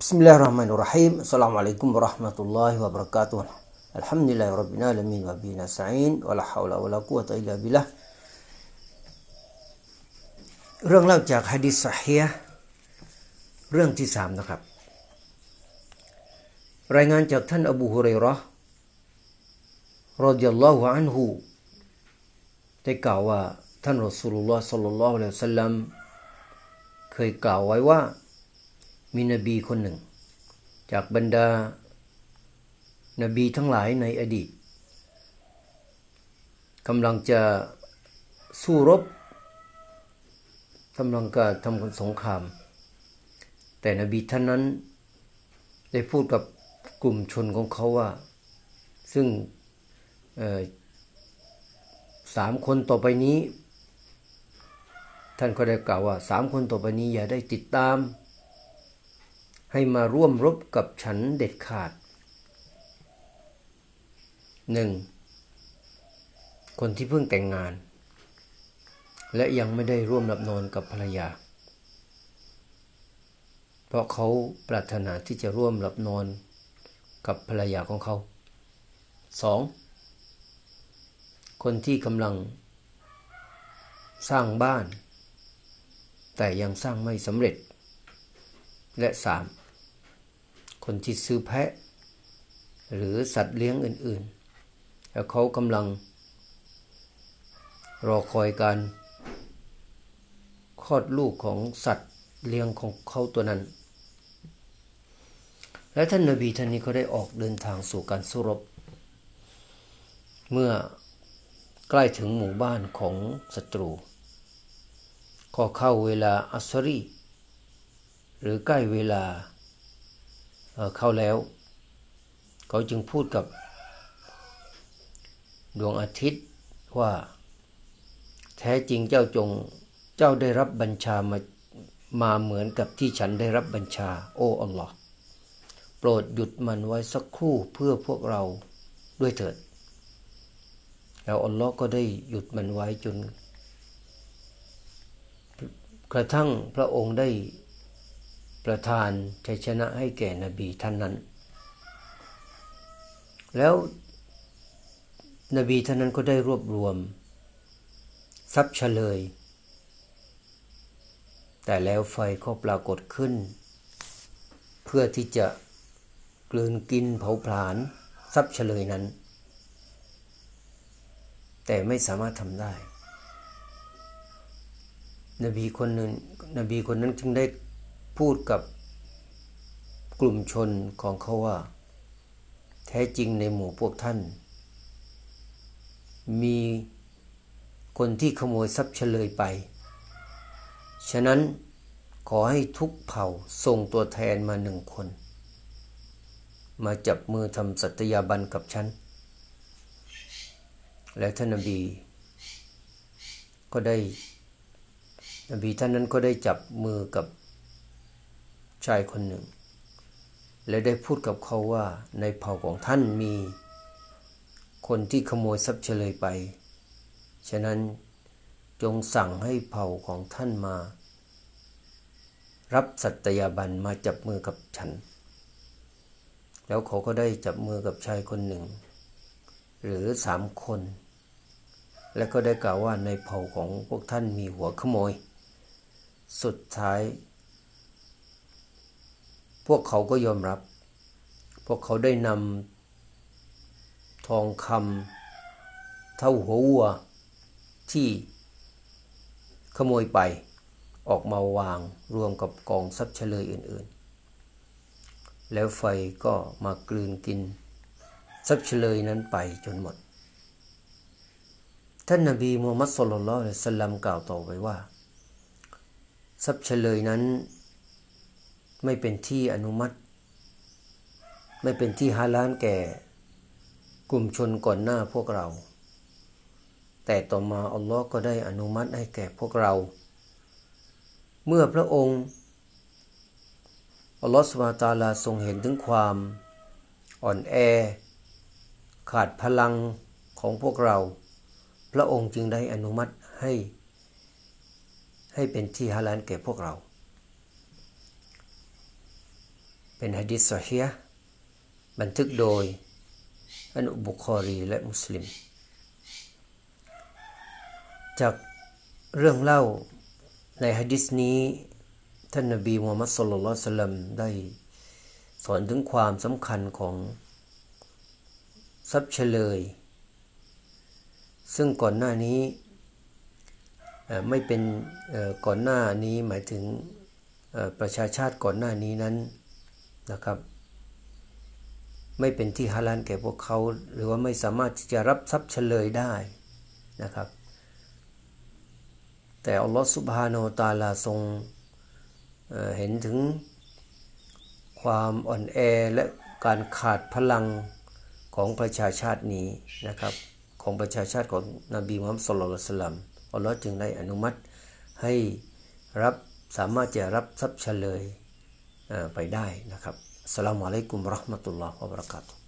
بسم الله الرحمن الرحيم السلام عليكم ورحمة الله warahmatullahi wabarakatuh. Alhamdulillah rabbil alamin wa bihi เรื่องเล่าจากฮะดิษสฮียเรื่องที่สามนะครับ รายงานจากท่านอบูฮุเรย์รอรดิยัลลอฮุอันฮูได้กล่าวว่าท่านรอสูลุลลอฮ์สัลลัลลอฮุอะลัยฮิสัลลัมเคยกล่าวไว้ว่า มีนบีคนหนึ่ง จากบรรดา นบีทั้งหลายในอดีตกำลังจะสู้รบกำลังการทำสงคราม แต่นบีท่านนั้นได้พูดกับกลุ่มชนของเขาว่า ซึ่งสามคนต่อไปนี้ ท่านก็ได้กล่าวว่าสามคนต่อไปนี้อย่าได้ติดตาม ให้มาร่วมรบกับฉันเด็ดขาดหนึ่งคนที่เพิ่งแต่งงาน และยังไม่ได้ร่วมหลับนอนกับภรรยา เพราะเขาปรารถนาที่จะร่วมหลับนอนกับภรรยาของเขาสองคนที่กำลัง สร้างบ้าน แต่ยังสร้างไม่สำเร็จ และสาม คนที่ซื้อแพะ หรือสัตว์เลี้ยงอื่นๆ แล้วเขากำลัง รอคอยการคลอดลูกของสัตว์เลี้ยงของเขาตัวนั้น และท่านนบีท่านนี้ก็ได้ออกเดินทางสู่การสู้รบ เมื่อใกล้ถึงหมู่บ้านของศัตรู ก็เข้าเวลาอัสรีหรือใกล้เวลา เข้าแล้ว เขาจึงพูดกับ ดวงอาทิตย์ว่า แท้จริงเจ้าจงเจ้าได้รับบัญชามามาเหมือนกับที่ฉันได้รับบัญชา โอ้อัลลอฮ์โปรดหยุดมันไว้สักครู่เพื่อพวกเราด้วยเถิด แล้วอัลลอฮ์ก็ได้หยุดมันไว้จน กระทั่งพระองค์ได้ ประทานชัยชนะให้แก่นบีท่านนั้น แล้วนบีท่านนั้นก็ได้รวบรวม ทรัพย์เฉลย แต่แล้วไฟก็ปรากฏขึ้น เพื่อที่จะกลืนกินเผาผลาญทรัพย์เฉลยนั้น แต่ไม่สามารถทำได้ นบีคนหนึ่งนบีคนนั้นจึงได้ พูดกับกลุ่มชนของเขาว่า แท้จริงในหมู่พวกท่าน มีคนที่ขโมยทรัพย์เฉลยไป ฉะนั้นขอให้ทุกเผ่าส่งตัวแทนมาหนึ่งคน มาจับมือทำสัตยาบันกับฉัน และท่านนบีก็ได้นบีท่านนั้นก็ได้จับมือกับ ชายคนหนึ่ง และได้พูดกับเขาว่าในเผ่าของท่านมี คนที่ขโมยทรัพย์เฉลยไป ฉะนั้นจงสั่งให้เผ่าของท่านมา รับสัตยาบันมาจับมือกับฉัน แล้วเขาก็ได้จับมือกับชายคนหนึ่ง หรือสามคน และก็ได้กล่าวว่าในเผ่าของพวกท่านมีหัวขโมย สุดท้าย วกเขาก็ยอมรับ พวกเขาได้นำทองคำเท่าหัววัวที่ขโมยไปออกมาวางรวมกับกองทรัพย์เฉลยอื่น ๆ แล้วไฟก็มากลืนกินทรัพย์เฉลยนั้นไปจนหมด ท่านนบีมูฮัมมัดสุลลัลละสัลลัมกล่าวต่อไปว่า ทรัพย์เฉลยนั้น ไม่เป็นที่อนุมัติ ไม่เป็นที่ฮาลานแก่ กลุ่มชนก่อนหน้าพวกเรา แต่ต่อมาอัลลอฮ์ก็ได้อนุมัติให้แก่พวกเรา เมื่อพระองค์อัลลอฮ์สุบาตาลาทรงเห็นถึงความอ่อนแอ ขาดพลังของพวกเรา พระองค์จึงได้อนุมัติให้ ให้เป็นที่ฮาลานแก่พวกเรา เป็นฮะดิษซอฮีฮ์บันทึกโดยอันอุบุคอรีและมุสลิม จากเรื่องเล่าในฮะดิษนี้ ท่านนบีมูฮัมมัดสุลลัลสลัมได้สอนถึงความสำคัญของทรัพย์เฉลย ซึ่งก่อนหน้านี้ไม่เป็นก่อนหน้านี้หมายถึงประชาชาติก่อนหน้านี้นั้น นะครับ ไม่เป็นที่ฮาลาลแก่พวกเขา หรือว่าไม่สามารถที่จะรับทรัพย์เฉลยได้นะครับ แต่อัลลอฮฺสุบฮานาตาลาทรงเเห็นถึงความอ่อนแอและการขาดพลังของประชาชาตินี้นะครับ ของประชาชาติของนบีมุฮัมมัดสุลลัลสลัมอัลลอฮ์จึงได้อนุมัติให้รับสามารถจะรับทรัพย์เฉลย ไปได้นะครับสลามอะลัยกุมรอห์มะตุลลอฮ์วะบรักาตุ